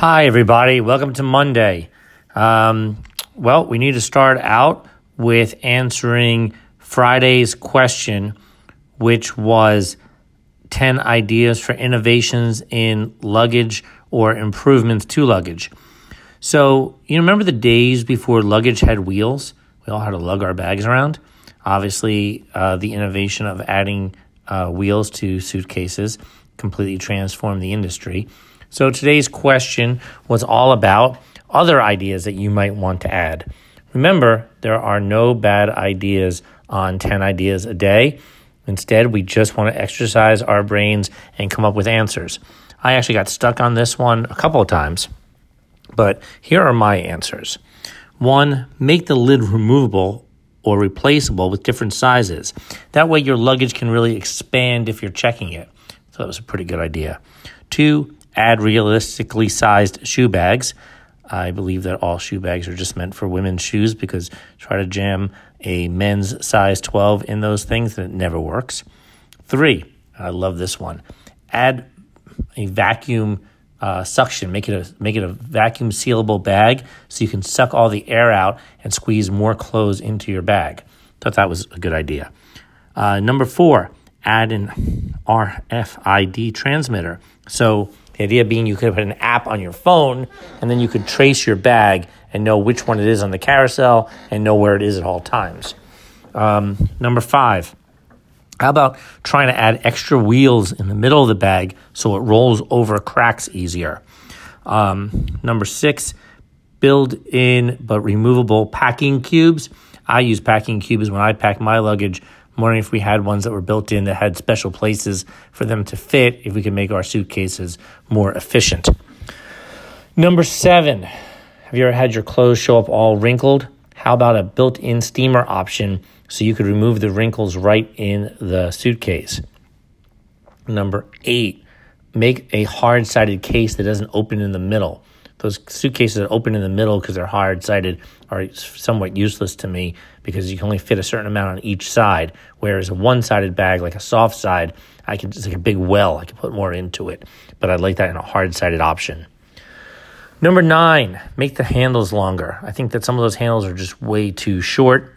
Hi, everybody. Welcome to Monday. Um, well, we need to start out with answering Friday's question, which was 10 ideas for innovations in luggage or improvements to luggage. So, you remember the days before luggage had wheels? We all had to lug our bags around. Obviously, uh, the innovation of adding uh, wheels to suitcases completely transformed the industry. So today's question was all about other ideas that you might want to add. Remember, there are no bad ideas on 10 ideas a day. Instead, we just want to exercise our brains and come up with answers. I actually got stuck on this one a couple of times, but here are my answers. One, make the lid removable or replaceable with different sizes. That way, your luggage can really expand if you're checking it. So, that was a pretty good idea. Two, add realistically sized shoe bags. I believe that all shoe bags are just meant for women's shoes because try to jam a men's size 12 in those things and it never works. Three, I love this one. Add a vacuum uh, suction, make it a make it a vacuum sealable bag so you can suck all the air out and squeeze more clothes into your bag. Thought that was a good idea. Uh, number four, add an RFID transmitter. So the idea being you could put an app on your phone and then you could trace your bag and know which one it is on the carousel and know where it is at all times. Um, number five, how about trying to add extra wheels in the middle of the bag so it rolls over cracks easier? Um, number six, build in but removable packing cubes. I use packing cubes when I pack my luggage I'm wondering if we had ones that were built in that had special places for them to fit, if we could make our suitcases more efficient. Number seven, have you ever had your clothes show up all wrinkled? How about a built in steamer option so you could remove the wrinkles right in the suitcase? Number eight, make a hard sided case that doesn't open in the middle those suitcases that open in the middle because they're hard sided are somewhat useless to me because you can only fit a certain amount on each side. Whereas a one sided bag, like a soft side, I can it's like a big well. I can put more into it. But I like that in a hard sided option. Number nine, make the handles longer. I think that some of those handles are just way too short.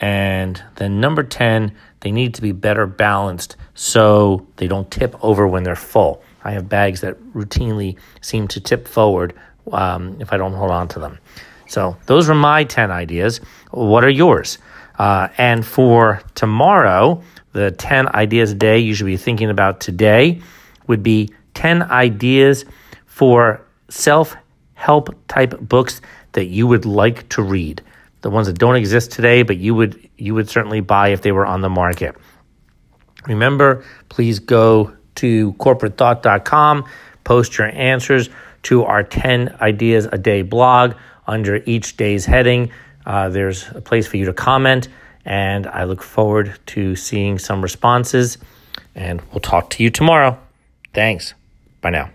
And then number 10, they need to be better balanced so they don't tip over when they're full. I have bags that routinely seem to tip forward um, if I don't hold on to them. So those were my 10 ideas. What are yours? Uh, and for tomorrow, the 10 ideas a day you should be thinking about today would be 10 ideas for self help type books that you would like to read. The ones that don't exist today, but you would you would certainly buy if they were on the market. Remember, please go to corporatethought.com, post your answers to our 10 Ideas a Day blog under each day's heading. Uh, there's a place for you to comment, and I look forward to seeing some responses. And we'll talk to you tomorrow. Thanks. Bye now.